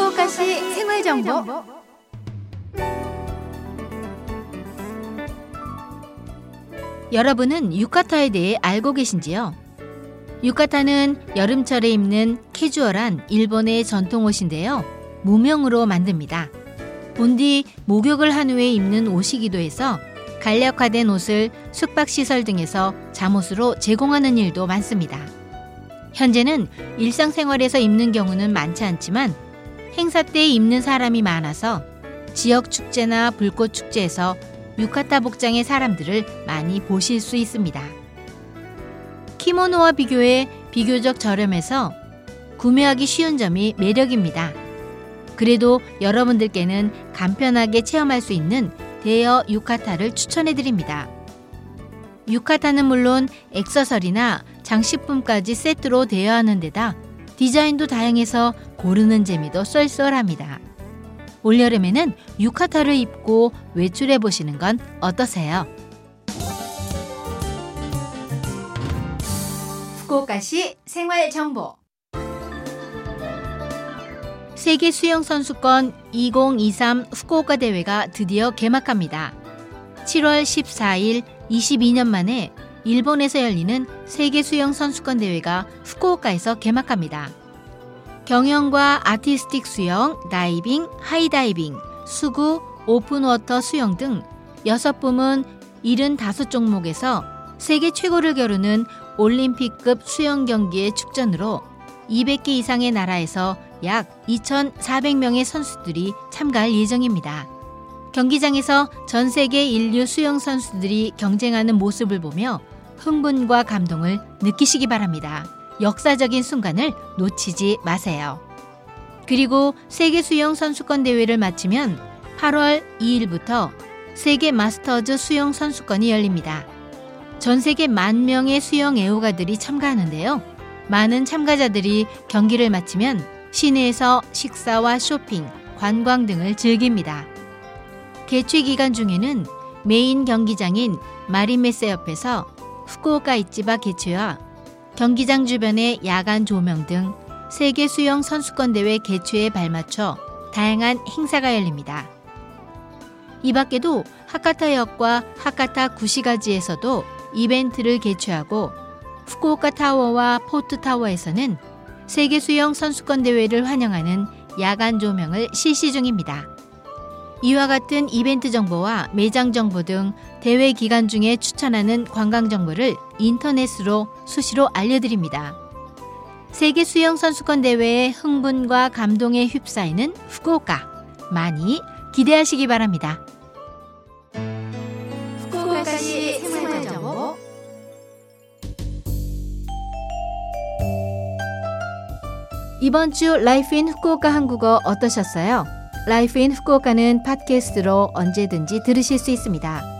후쿠오카시 생활 정보. 여러분은 유카타에 대해 알고 계신지요? 유카타는 여름철에 입는 캐주얼한 일본의 전통 옷인데요. 무명으로 만듭니다. 본디 목욕을 한 후에 입는 옷이기도 해서 간략화된 옷을 숙박시설 등에서 잠옷으로 제공하는 일도 많습니다. 현재는 일상생활에서 입는 경우는 많지 않지만 행사 때 입는 사람이 많아서 지역 축제나 불꽃 축제에서 유카타 복장의 사람들을 많이 보실 수 있습니다. 키모노와 비교해 비교적 저렴해서 구매하기 쉬운 점이 매력입니다. 그래도 여러분들께는 간편하게 체험할 수 있는 대여 유카타를 추천해 드립니다. 유카타는 물론 액세서리나 장식품까지 세트로 대여하는 데다 디자인도 다양해서 고르는 재미도 쏠쏠합니다. 올여름에는 유카타를 입고 외출해 보시는 건 어떠세요? 후쿠오카시 생활 정보 세계 수영 선수권 2023 후쿠오카 대회가 드디어 개막합니다. 7월 14일 22년 만에 일본에서 열리는 세계 수영 선수권 대회가 후쿠오카에서 개막합니다. 경영과 아티스틱 수영, 다이빙, 하이다이빙, 수구, 오픈워터 수영 등 6부문 75 종목에서 세계 최고를 겨루는 올림픽급 수영 경기의 축전으로 200개 이상의 나라에서 약 2,400명의 선수들이 참가할 예정입니다. 경기장에서 전 세계 인류 수영 선수들이 경쟁하는 모습을 보며 흥분과 감동을 느끼시기 바랍니다. 역사적인 순간을 놓치지 마세요. 그리고 세계 수영 선수권 대회를 마치면 8월 2일부터 세계 마스터즈 수영 선수권이 열립니다. 전 세계 만 명의 수영 애호가들이 참가하는데요. 많은 참가자들이 경기를 마치면 시내에서 식사와 쇼핑, 관광 등을 즐깁니다. 개최 기간 중에는 메인 경기장인 마린메세 옆에서 후쿠오카 이치바 개최와 경기장 주변의 야간 조명 등 세계 수영 선수권 대회 개최에 발맞춰 다양한 행사가 열립니다. 이 밖에도 하카타역과 하카타 구시가지에서도 이벤트를 개최하고 후쿠오카 타워와 포트 타워에서는 세계 수영 선수권 대회를 환영하는 야간 조명을 실시 중입니다. 이와 같은 이벤트 정보와 매장 정보 등 대회 기간 중에 추천하는 관광 정보를 인터넷으로 수시로 알려드립니다. 세계 수영 선수권 대회의 흥분과 감동에 휩싸이는 후쿠오카 많이 기대하시기 바랍니다. 후쿠오카시 생활 정보 이번 주 Life in Fukuoka 한국어 어떠셨어요? Life in Fukuoka는 팟캐스트로 언제든지 들으실 수 있습니다.